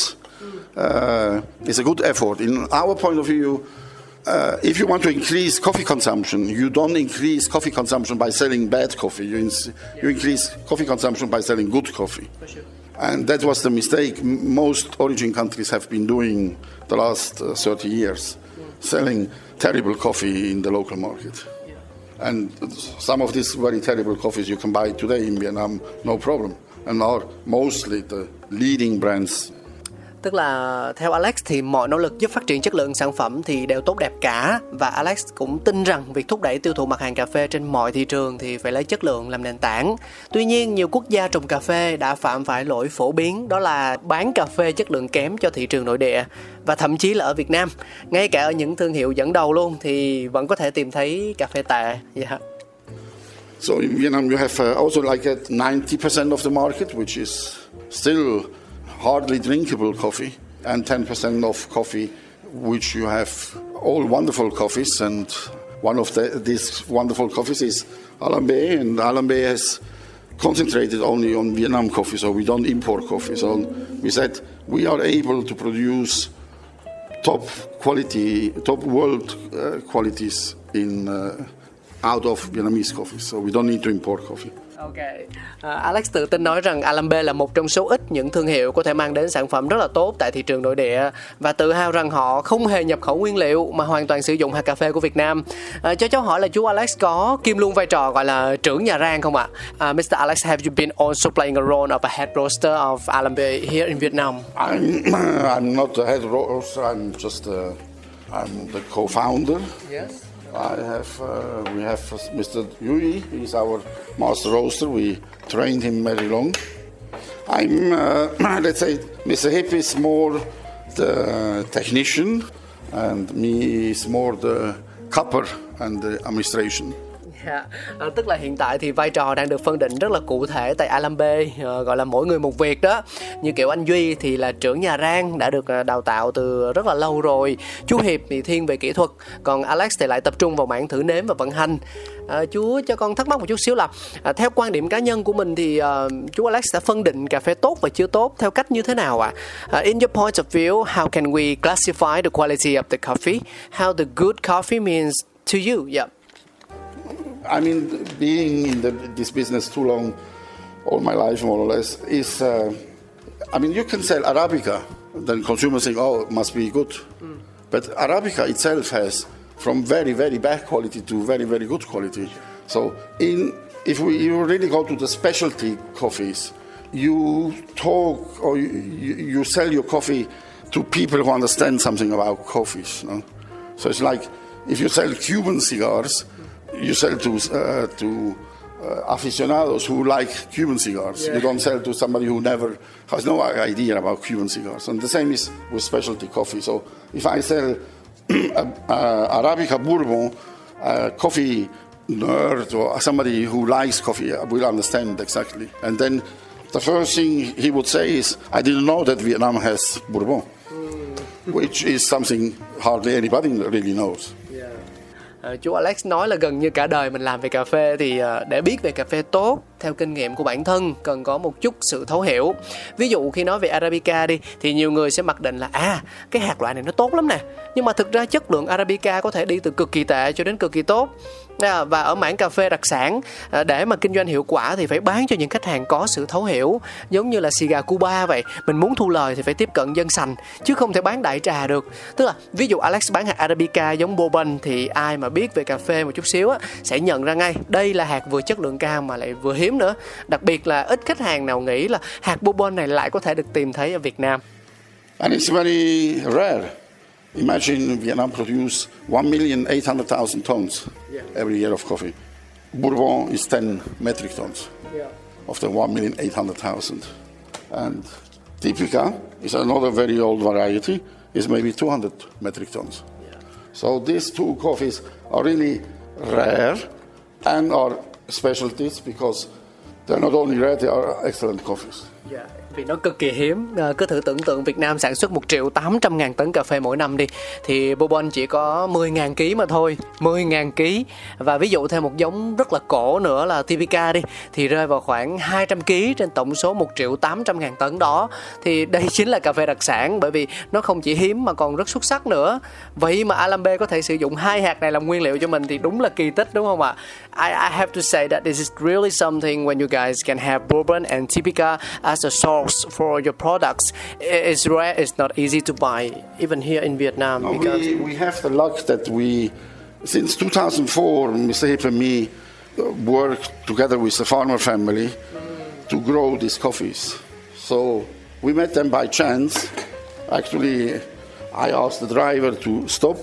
uh, is a good effort. In our point of view. Uh, if you want to increase coffee consumption, you don't increase coffee consumption by selling bad coffee. You, ins- you increase coffee consumption by selling good coffee. And that was the mistake most origin countries have been doing the last uh, 30 years, selling terrible coffee in the local market. And some of these very terrible coffees you can buy today in Vietnam, no problem, and are mostly the leading brands tức là theo Alex thì mọi nỗ lực giúp phát triển chất lượng sản phẩm thì đều tốt đẹp cả và Alex cũng tin rằng việc thúc đẩy tiêu thụ mặt hàng cà phê trên mọi thị trường thì phải lấy chất lượng làm nền tảng. Tuy nhiên nhiều quốc gia trồng cà phê đã phạm phải lỗi phổ biến đó là bán cà phê chất lượng kém cho thị trường nội địa và thậm chí là ở Việt Nam, ngay cả ở những thương hiệu dẫn đầu luôn thì vẫn có thể tìm thấy cà phê tệ. Yeah. So in Vietnam, you have uh, also like uh, at 90% of the market, which is still hardly drinkable coffee, and 10% of coffee, which you have all wonderful coffees. And one of the, these wonderful coffees is Alambe, and Alambe has concentrated only on Vietnam coffee, so we don't import coffee. So we said we are able to produce top quality, top world uh, qualities in uh, out of Vietnamese coffee. So we don't need to import coffee. Ok. À, Alex tự tin nói rằng Alambe là một trong số ít những thương hiệu có thể mang đến sản phẩm rất là tốt tại thị trường nội địa và tự hào rằng họ không hề nhập khẩu nguyên liệu mà hoàn toàn sử dụng hạt cà phê của Việt Nam. À, cho cháu hỏi là chú Alex có kiêm luôn vai trò gọi là trưởng nhà rang không ạ? À, Mr. Alex, have you been also playing a role of a head roaster of Alambe here in Vietnam? I'm I'm not the head roaster. I'm just uh, I'm the co-founder. Yes. I have uh, we have Mr. Yui. He's our master roaster. We trained him very long. I'm uh, let's say Mr. Hip is more the technician, and me is more the cupper and the administration. Dạ. À, tức là hiện tại thì vai trò đang được phân định rất là cụ thể tại Alambe ờ, gọi là mỗi người một việc đó như kiểu anh Duy thì là trưởng nhà rang đã được ờ, đào tạo từ rất là lâu rồi chú Hiệp thì thiên về kỹ thuật còn Alex thì lại tập trung vào mảng thử nếm và vận hành à, chú cho con thắc mắc một chút xíu là à, theo quan điểm cá nhân của mình thì ờ, chú Alex sẽ phân định cà phê tốt và chưa tốt theo cách như thế nào ạ? À? in your point of view, how can we classify the quality of the coffee? How the good coffee means to you? Yeah. I mean, being in the, this business too long, all my life more or less, is. Uh, I mean, you can sell Arabica, then consumers think, oh, it must be good. But Arabica itself has from very, very bad quality to very, very good quality. So, in if we you really go to the specialty coffees, you talk or you, you, you sell your coffee to people who understand something about coffees. No? So it's like if you sell Cuban cigars, you sell to uh, to uh, aficionados who like Cuban cigars. You don't sell to somebody who never has no idea about Cuban cigars. And the same is with specialty coffee. So if I sell uh, Arabica Bourbon, uh, coffee nerd or somebody who likes coffee will understand exactly. And then the first thing he would say is, I didn't know that Vietnam has Bourbon, which is something hardly anybody really knows. Ờ, chú Alex nói là gần như cả đời mình làm về cà phê thì ờ, để biết về cà phê tốt theo kinh nghiệm của bản thân cần có một chút sự thấu hiểu. Ví dụ khi nói về arabica đi thì nhiều người sẽ mặc định là à cái hạt loại này nó tốt lắm nè. Nhưng mà thực ra chất lượng arabica có thể đi từ cực kỳ tệ cho đến cực kỳ tốt. À, và ở mảng cà phê đặc sản à, để mà kinh doanh hiệu quả thì phải bán cho những khách hàng có sự thấu hiểu. Giống như là xì gà Cuba vậy mình muốn thu lời thì phải tiếp cận dân sành chứ không thể bán đại trà được. Tức là ví dụ Alex bán hạt Arabica giống bourbon thì ai mà biết về cà phê một chút xíu á sẽ nhận ra ngay đây là hạt vừa chất lượng cao mà lại vừa hiếm. Nữa đặc biệt là ít khách hàng nào nghĩ là hạt bourbon này lại có thể được tìm thấy ở Việt Nam And it's very rare. Imagine Vietnam produce 1,800,000 tons every year of coffee. Bourbon is 10 metric tons of the 1,800,000. And Typica is another very old variety, is maybe 200 metric tons. So these two coffees are really rare and are specialties because they're not only red, they are excellent coffees. Dạ, vì nó cực kỳ hiếm. À, cứ thử tưởng tượng Việt Nam sản xuất 1 triệu 800 ngàn tấn cà phê mỗi năm đi thì Bourbon chỉ có 10 ngàn ký mà thôi 10 ngàn ký. Và ví dụ thêm một giống rất là cổ nữa là Typica đi thì rơi vào khoảng 200 ký trên tổng số 1 triệu 800 ngàn tấn đó. Thì đây chính là cà phê đặc sản bởi vì nó không chỉ hiếm mà còn rất xuất sắc nữa. Vậy mà Alambe có thể sử dụng hai hạt này làm nguyên liệu cho mình thì đúng là kỳ tích đúng không ạ? I, I have to say that this is really something when you guys can have Bourbon and Typica as a source for your products. It's rare, it's not easy to buy, even here in Vietnam. No, because we, we have the luck that we, since 2004, Mr. Hip and me uh, work together with the farmer family to grow these coffees. So we met them by chance. Actually, I asked the driver to stop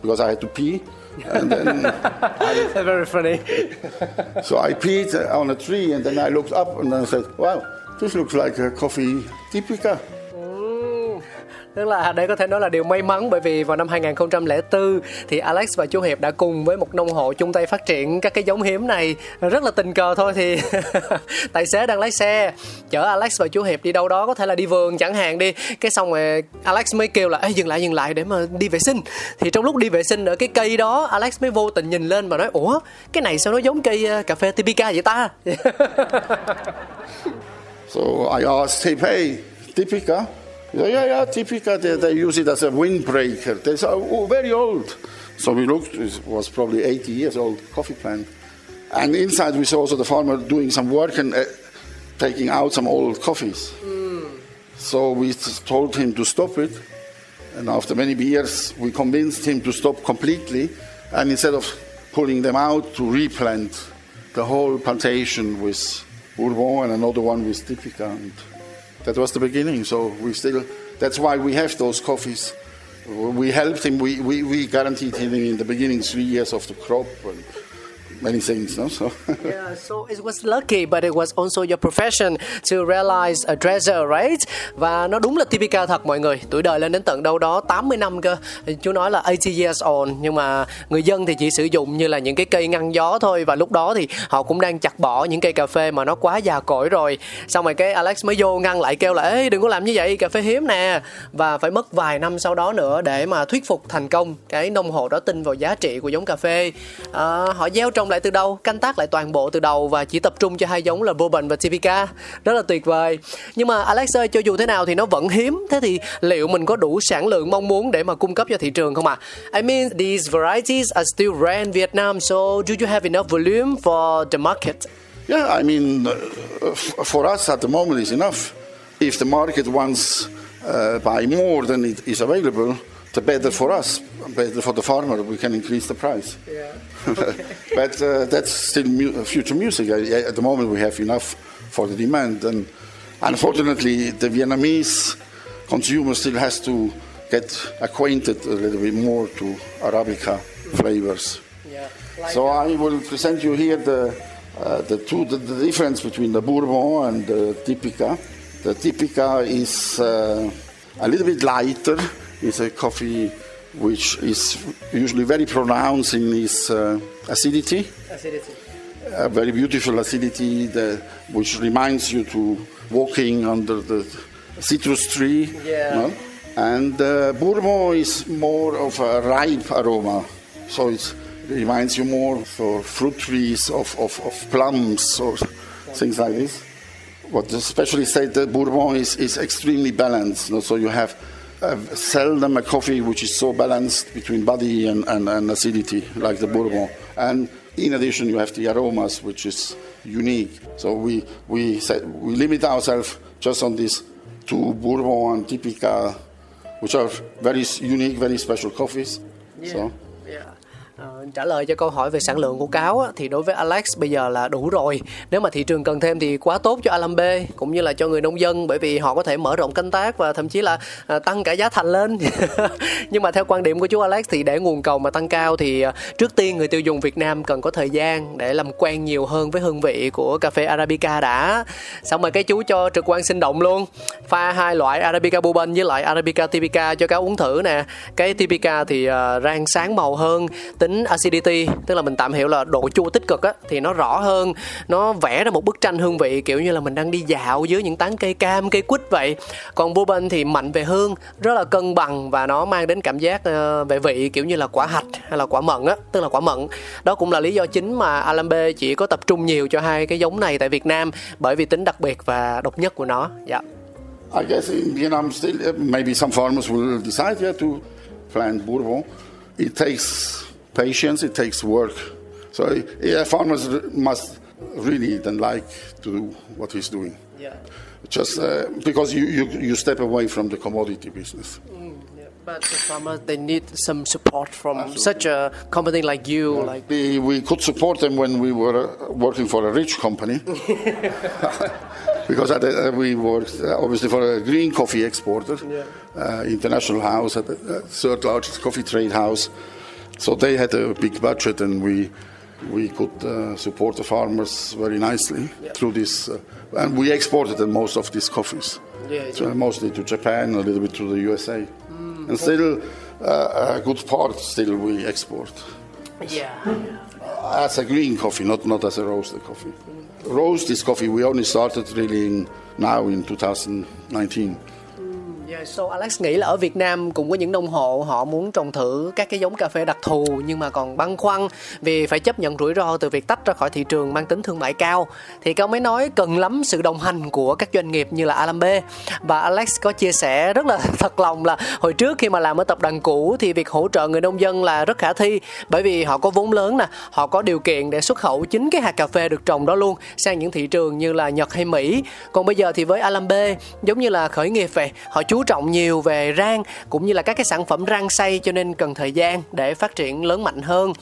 because I had to pee. And then, I, very funny. so I peed on a tree and then I looked up and I said, wow, this looks like a coffee typica. Tức là đây có thể nói là điều may mắn bởi vì vào năm 2004 thì Alex và chú Hiệp đã cùng với một nông hộ chung tay phát triển các cái giống hiếm này. Rất là tình cờ thôi thì tài xế đang lái xe. Chở Alex và chú Hiệp đi đâu đó có thể là đi vườn chẳng hạn đi. Cái xong rồi Alex mới kêu là Ê, dừng lại dừng lại để mà đi vệ sinh. Thì trong lúc đi vệ sinh ở cái cây đó Alex mới vô tình nhìn lên và nói ủa cái này sao nó giống cây ờ, cà phê Tipica vậy ta? So I asked him, hey, Typica? He said, yeah, yeah, Typica, they, they use it as a windbreaker. They said, oh, very old. So we looked, it was probably 80 years old coffee plant. And inside we saw also the farmer doing some work and uh, taking out some old coffees. So we told him to stop it. And after many years, we convinced him to stop completely. And instead of pulling them out, to replant the whole plantation with Bourbon and another one with Typica. And that was the beginning. So we still, that's why we have those coffees. We helped him, we, we, we guaranteed him in the beginning three years of the crop and many things. No? So Yeah, so it was lucky, but it was also your profession to realize a treasure, right? Và nó đúng là typical thật mọi người. Tuổi đời lên đến tận đâu đó 80 năm cơ. Chú nói là 80 years old, nhưng mà người dân thì chỉ sử dụng như là những cái cây ngăn gió thôi. Và lúc đó thì họ cũng đang chặt bỏ những cây cà phê mà nó quá già cỗi rồi. Xong rồi cái Alex mới vô ngăn lại kêu là Ê đừng có làm như vậy, cà phê hiếm nè. Và phải mất vài năm sau đó nữa để mà thuyết phục thành công cái nông hộ đó tin vào giá trị của giống cà phê. À, họ gieo trồng lại từ đầu, canh tác lại toàn bộ từ đầu và chỉ tập trung cho hai giống là Bourbon và Typica. Rất là tuyệt vời. Nhưng mà Alex ơi, cho dù thế nào thì nó vẫn hiếm. Thế thì liệu mình có đủ sản lượng mong muốn để mà cung cấp cho thị trường không ạ? À? I mean, these varieties are still rare in Vietnam, so do you have enough volume for the market? Yeah, I mean, uh, f- for us at the moment is enough. If the market wants uh, buy more than it is available, the better for us, better for the farmer. We can increase the price. Yeah. but uh, that's still mu- future music. I- At the moment, we have enough for the demand, and unfortunately, the Vietnamese consumer still has to get acquainted a little bit more to Arabica flavors. Yeah. So I will present you here the uh, the two the, the difference between the Bourbon and the Typica. The Typica is uh, a little bit lighter. It's a coffee which is usually very pronounced in its uh, acidity, Acidity. a very beautiful acidity that, which reminds you to walking under the citrus tree. Yeah. And uh, Bourbon is more of a ripe aroma, so it reminds you more of fruit trees, of, of, of plums, or things like this. What the specialists say, the Bourbon is, is extremely balanced. You know, so you have uh, seldom a coffee which is so balanced between body and, and, and acidity like the Bourbon. And in addition, you have the aromas, which is unique. So we we say, we limit ourselves just on these two Bourbon and Typica, which are very unique, very special coffees. So Ờ, Ờ, trả lời cho câu hỏi về sản lượng của cáo á, thì đối với Alex bây giờ là đủ rồi. Nếu mà thị trường cần thêm thì quá tốt cho Alambe cũng như là cho người nông dân bởi vì họ có thể mở rộng canh tác và thậm chí là à, tăng cả giá thành lên. Nhưng mà theo quan điểm của chú Alex thì để nguồn cầu mà tăng cao thì à, trước tiên người tiêu dùng Việt Nam cần có thời gian để làm quen nhiều hơn với hương vị của cà phê Arabica đã. Xong rồi cái chú cho trực quan sinh động luôn pha hai loại Arabica Bourbon với lại Arabica Typica cho cá uống thử nè. Cái Typica thì à, rang sáng màu hơn tính acidity tức là mình tạm hiểu là độ chua tích cực á thì nó rõ hơn nó vẽ ra một bức tranh hương vị kiểu như là mình đang đi dạo dưới những tán cây cam cây quýt vậy. Còn bourbon thì mạnh về hương rất là cân bằng và nó mang đến cảm giác ờ, về vị kiểu như là quả hạch hay là quả mận á tức là quả mận. Đó cũng là lý do chính mà Alambe chỉ có tập trung nhiều cho hai cái giống này tại Việt Nam bởi vì tính đặc biệt và độc nhất của nó. Dạ. I guess in Vietnam still maybe some farmers will decide yeah, to plant Bourbon. It takes patience, it takes work. So yeah, farmers must really then like to do what he's doing. Yeah. Just uh, because you, you, you step away from the commodity business. But the farmers they need some support from Absolutely. such a company like you like We, we could support them when we were uh, working for a rich company. because at uh, we worked uh, obviously for a green coffee exporter, uh, international house, at the uh, third largest coffee trade house. So they had a big budget, and we we could uh, support the farmers very nicely through this. Uh, and we exported most of these coffees, Yeah, so mostly to Japan, a little bit to the USA, and still uh, a good part still we export yeah as a green coffee, not not as a roasted coffee. Roast this coffee we only started really in, now in 2019. Yeah, so Alex nghĩ là ở Việt Nam cũng có những nông hộ họ muốn trồng thử các cái giống cà phê đặc thù nhưng mà còn băn khoăn vì phải chấp nhận rủi ro từ việc tách ra khỏi thị trường mang tính thương mại cao. Thì cao mới nói cần lắm sự đồng hành của các doanh nghiệp như là Alambe và Alex có chia sẻ rất là thật lòng là hồi trước khi mà làm ở tập đoàn cũ thì việc hỗ trợ người nông dân là rất khả thi bởi vì họ có vốn lớn nè họ có điều kiện để xuất khẩu chính cái hạt cà phê được trồng đó luôn sang những thị trường như là Nhật hay Mỹ. Còn bây giờ thì với Alambe giống như là khởi nghiệp vậy họ chú trọng nhiều về rang cũng như là các cái sản phẩm rang xay cho nên cần thời gian để phát triển lớn mạnh hơn.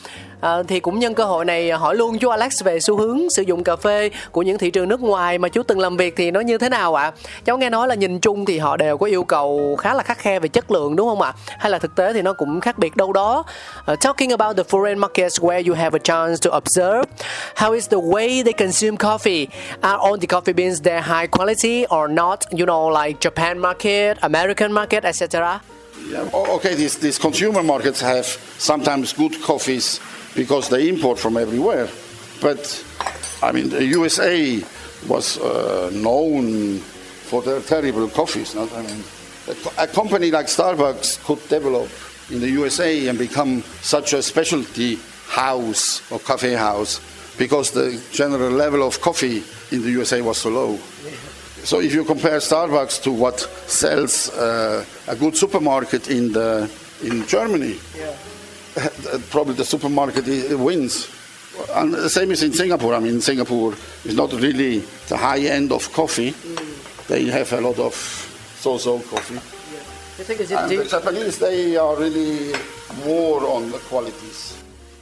À, thì cũng nhân cơ hội này hỏi luôn chú Alex về xu hướng sử dụng cà phê của những thị trường nước ngoài mà chú từng làm việc thì nó như thế nào ạ? Cháu nghe nói là nhìn chung thì họ đều có yêu cầu khá là khắc khe về chất lượng đúng không ạ? Hay là thực tế thì nó cũng khác biệt đâu đó? Uh, talking about the foreign markets where you have a chance to observe, how is the way they consume coffee? Are all the coffee beans there high quality or not? You know, like Japan market, American market, etc. Yeah, okay, these, these consumer markets have sometimes good coffees because they import from everywhere. But I mean, the USA was uh, known for their terrible coffees. Not? I mean, a, a company like Starbucks could develop in the USA and become such a specialty house or cafe house because the general level of coffee in the USA was so low. So if you compare Starbucks to what sells uh, a good supermarket in the in Germany, probably the supermarket wins. And the same is in Singapore. I mean, Singapore is not really the high end of coffee. They have a lot of so-so coffee. And the Japanese, they are really more on the qualities.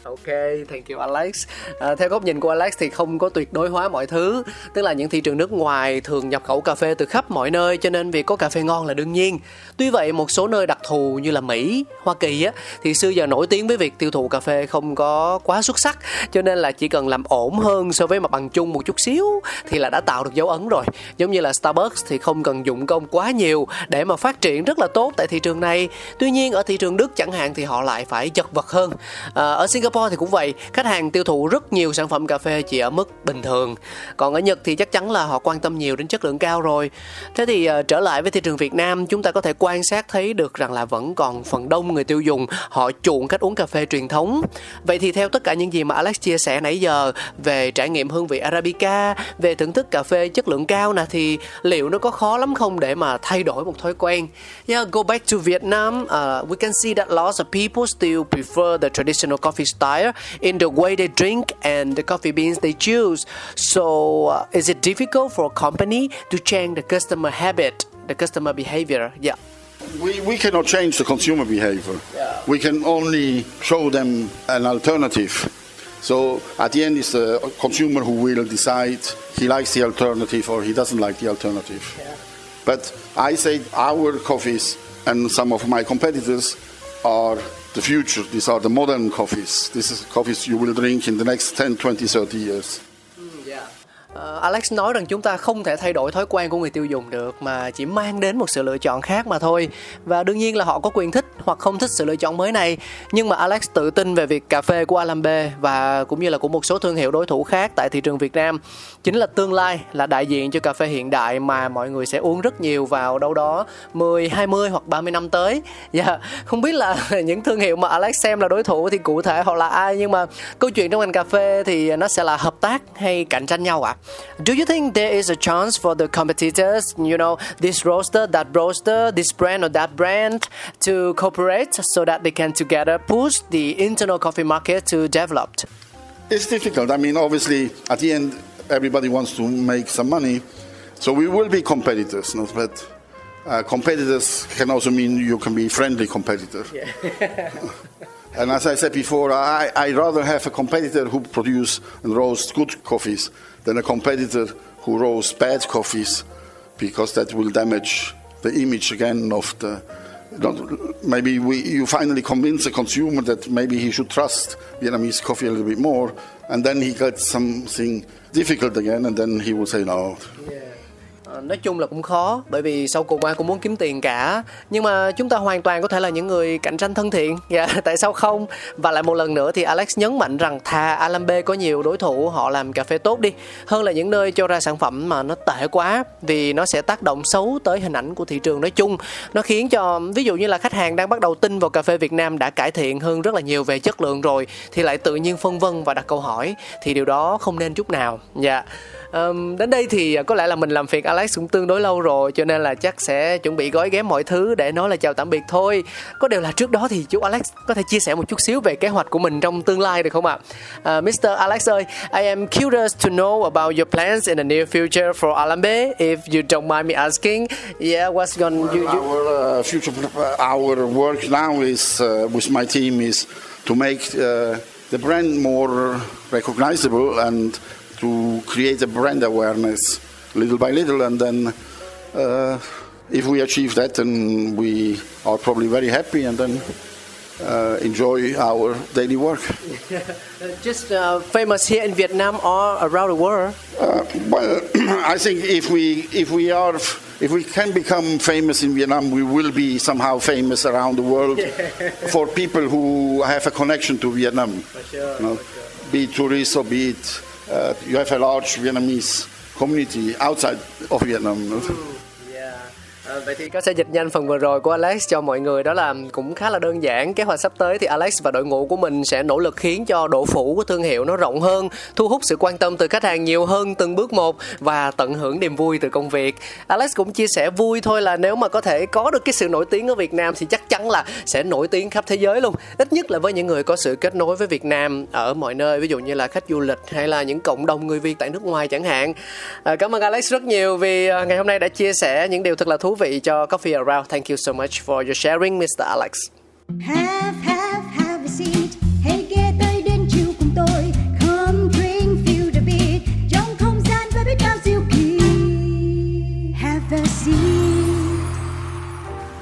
Ok, thank you Alex. À, theo góc nhìn của Alex thì không có tuyệt đối hóa mọi thứ, tức là những thị trường nước ngoài thường nhập khẩu cà phê từ khắp mọi nơi cho nên việc có cà phê ngon là đương nhiên. Tuy vậy một số nơi đặc thù như là Mỹ, Hoa Kỳ á thì xưa giờ nổi tiếng với việc tiêu thụ cà phê không có quá xuất sắc, cho nên là chỉ cần làm ổn hơn so với mặt bằng chung một chút xíu thì là đã tạo được dấu ấn rồi. Giống như là Starbucks thì không cần dụng công quá nhiều để mà phát triển rất là tốt tại thị trường này. Tuy nhiên ở thị trường Đức chẳng hạn thì họ lại phải chật vật hơn. À, ở Singapore Singapore thì cũng vậy, khách hàng tiêu thụ rất nhiều sản phẩm cà phê chỉ ở mức bình thường. Còn ở Nhật thì chắc chắn là họ quan tâm nhiều đến chất lượng cao rồi. Thế thì uh, trở lại với thị trường Việt Nam, chúng ta có thể quan sát thấy được rằng là vẫn còn phần đông người tiêu dùng họ chuộng cách uống cà phê truyền thống. Vậy thì theo tất cả những gì mà Alex chia sẻ nãy giờ về trải nghiệm hương vị Arabica, về thưởng thức cà phê chất lượng cao nè thì liệu nó có khó lắm không để mà thay đổi một thói quen? Yeah, go back to Vietnam, uh, we can see that lots of people still prefer the traditional coffee style in the way they drink and the coffee beans they choose. So, uh, is it difficult for a company to change the customer habit, the customer behavior? Yeah. We, we cannot change the consumer behavior. Yeah. We can only show them an alternative. So at the end, it's the consumer who will decide he likes the alternative or he doesn't like the alternative. Yeah. But I say our coffees and some of my competitors are the future. These are the modern coffees. This is coffees you will drink in the next 10, 20, 30 years. Uh, Alex nói rằng chúng ta không thể thay đổi thói quen của người tiêu dùng được mà chỉ mang đến một sự lựa chọn khác mà thôi. Và đương nhiên là họ có quyền thích hoặc không thích sự lựa chọn mới này. Nhưng mà Alex tự tin về việc cà phê của Alambe và cũng như là của một số thương hiệu đối thủ khác tại thị trường Việt Nam chính là tương lai là đại diện cho cà phê hiện đại mà mọi người sẽ uống rất nhiều vào đâu đó 10, 20 hoặc 30 năm tới. Dạ, yeah. không biết là những thương hiệu mà Alex xem là đối thủ thì cụ thể họ là ai nhưng mà câu chuyện trong ngành cà phê thì nó sẽ là hợp tác hay cạnh tranh nhau ạ? À? Do you think there is a chance for the competitors, you know, this roaster, that roaster, this brand or that brand to cooperate so that they can together push the internal coffee market to develop? It's difficult. I mean, obviously, at the end, everybody wants to make some money. So we will be competitors, no? but uh, competitors can also mean you can be friendly competitor. Yeah. and as I said before, I, I rather have a competitor who produce and roast good coffees than a competitor who roasts bad coffees because that will damage the image again of the maybe we, you finally convince the consumer that maybe he should trust Vietnamese coffee a little bit more, and then he gets something difficult again, and then he will say no. Yeah. Nói chung là cũng khó bởi vì sau cùng ai cũng muốn kiếm tiền cả. Nhưng mà chúng ta hoàn toàn có thể là những người cạnh tranh thân thiện. Dạ tại sao không? Và lại một lần nữa thì Alex nhấn mạnh rằng thà Alambe có nhiều đối thủ họ làm cà phê tốt đi hơn là những nơi cho ra sản phẩm mà nó tệ quá vì nó sẽ tác động xấu tới hình ảnh của thị trường nói chung. Nó khiến cho ví dụ như là khách hàng đang bắt đầu tin vào cà phê Việt Nam đã cải thiện hơn rất là nhiều về chất lượng rồi thì lại tự nhiên phân vân và đặt câu hỏi thì điều đó không nên chút nào. Dạ. Um, đến đây thì à, có lẽ là mình làm việc Alex cũng tương đối lâu rồi cho nên là chắc sẽ chuẩn bị gói ghém mọi thứ để nói là chào tạm biệt thôi. Có điều là trước đó thì chú Alex có thể chia sẻ một chút xíu về kế hoạch của mình trong tương lai được không ạ? Uh, ờ, Mr. Alex ơi I am curious to know about your plans in the near future for Alambe if you don't mind me asking. Yeah what's going well, you, you... our uh, future our work now is uh, with my team is to make uh, the brand more recognizable and to create a brand awareness little by little, and then uh, if we achieve that, then we are probably very happy, and then. Uh, enjoy our daily work. Just uh, famous here in Vietnam or around the world? Uh, well, I think if we if we are if we can become famous in Vietnam, we will be somehow famous around the world for people who have a connection to Vietnam. For sure, you know, sure. Be it tourists or be it uh, you have a large Vietnamese community outside of Vietnam. Vậy thì có sẽ dịch nhanh phần vừa rồi của Alex cho mọi người. Đó là cũng khá là đơn giản. Kế hoạch sắp tới thì Alex và đội ngũ của mình sẽ nỗ lực khiến cho độ phủ của thương hiệu nó rộng hơn thu hút sự quan tâm từ khách hàng nhiều hơn từng bước một và tận hưởng niềm vui từ công việc. Alex cũng chia sẻ vui thôi là nếu mà có thể có được cái sự nổi tiếng ở Việt Nam thì chắc chắn là sẽ nổi tiếng khắp thế giới luôn. Ít nhất là với những người có sự kết nối với Việt Nam ở mọi nơi ví dụ như là khách du lịch hay là những cộng đồng người Việt tại nước ngoài chẳng hạn. À, cảm ơn Alex rất nhiều vì à, ngày hôm nay đã chia sẻ những điều thật là thú vị cho Coffee Around. Thank you so much for your sharing, Mr. Alex. Have, have, have a seat.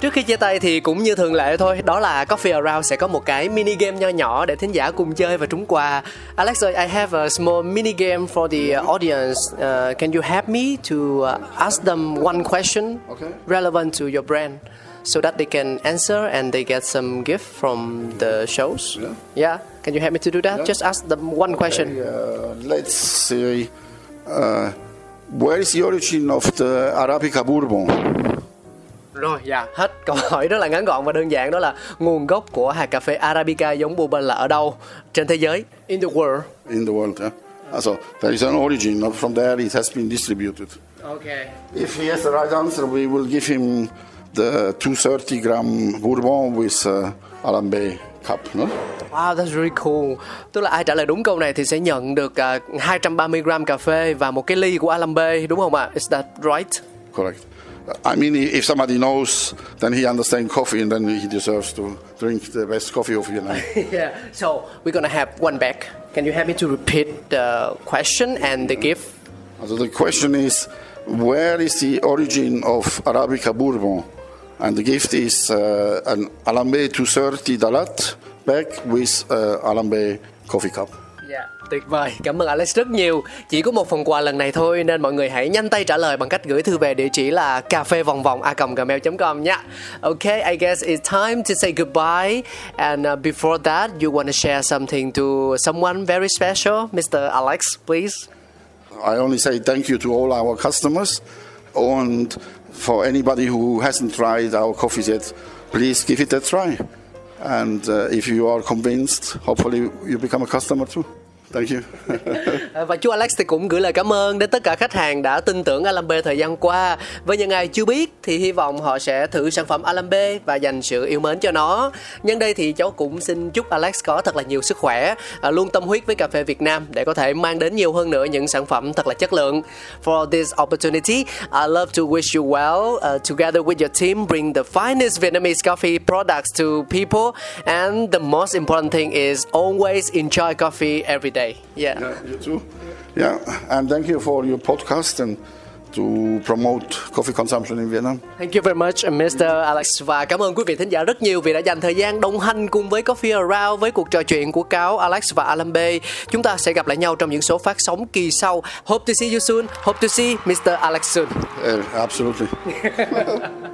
Trước khi chia tay thì cũng như thường lệ thôi, đó là Coffee Around sẽ có một cái mini game nho nhỏ để thính giả cùng chơi và trúng quà. Alex ơi, I have a small mini game for the audience. Uh, can you help me to uh, ask them one question okay. relevant to your brand? so that they can answer and they get some gift from the shows. Yeah. Yeah. Can you help me to do that? Yeah. Just ask them one question. Uh, let's say, uh, where is the origin of the Arabica Bourbon? Rồi, dạ, hết câu hỏi rất là ngắn gọn và đơn giản đó là nguồn gốc của hạt cà phê Arabica giống bourbon là ở đâu trên thế giới? In the world. in the world. Yeah? Uh, So there is an origin. From there, it has been distributed. Okay. If he has the right answer, we will give him the 230 gram Bourbon with uh, Alambe cup. No? Wow, that's really cool. Tức là ai trả lời đúng câu này thì sẽ nhận được uh, 230 gram cà phê và một cái ly của Alambe, đúng không ạ? Is that right? Correct. Uh, I mean, if somebody knows, then he understands coffee, and then he deserves to drink the best coffee of Vietnam. yeah. So we're gonna have one back. Can you help me to repeat the question and the gift? so the question is, where is the origin of Arabica Bourbon? And the gift is uh, an Alambe 230 Dalat bag with uh, Alambe coffee cup. Tuyệt vời. Cảm ơn Alex rất nhiều. Chỉ có một phần quà lần này thôi nên mọi người hãy nhanh tay trả lời bằng cách gửi thư về địa chỉ là cà phê vòng vòng a gmail.com nha. Okay, I guess it's time to say goodbye. And uh, before that, you want to share something to someone very special, Mr. Alex, please. I only say thank you to all our customers, and for anybody who hasn't tried our coffee yet, please give it a try. And uh, if you are convinced, hopefully you become a customer too. Thank you. À, và chú Alex thì cũng gửi lời cảm ơn đến tất cả khách hàng đã tin tưởng Alambe thời gian qua. Với những ai chưa biết thì hy vọng họ sẽ thử sản phẩm Alambe và dành sự yêu mến cho nó. Nhân đây thì cháu cũng xin chúc Alex có thật là nhiều sức khỏe, à, luôn tâm huyết với cà phê Việt Nam để có thể mang đến nhiều hơn nữa những sản phẩm thật là chất lượng. For this opportunity, I love to wish you well. Uh, together with your team, bring the finest Vietnamese coffee products to people. And the most important thing is always enjoy coffee every day. Yeah. Yeah, you too. Yeah, and thank you for your podcast and to promote coffee consumption in Vietnam. Thank you very much, Mr. Alex và cảm ơn quý vị thính giả rất nhiều vì đã dành thời gian đồng hành cùng với Coffee Around với cuộc trò chuyện của cáo Alex và Alambe. Chúng ta sẽ gặp lại nhau trong những số phát sóng kỳ sau. Hope to see you soon. Hope to see Mr. Alex soon. Uh, absolutely.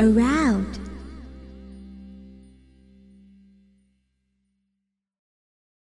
around.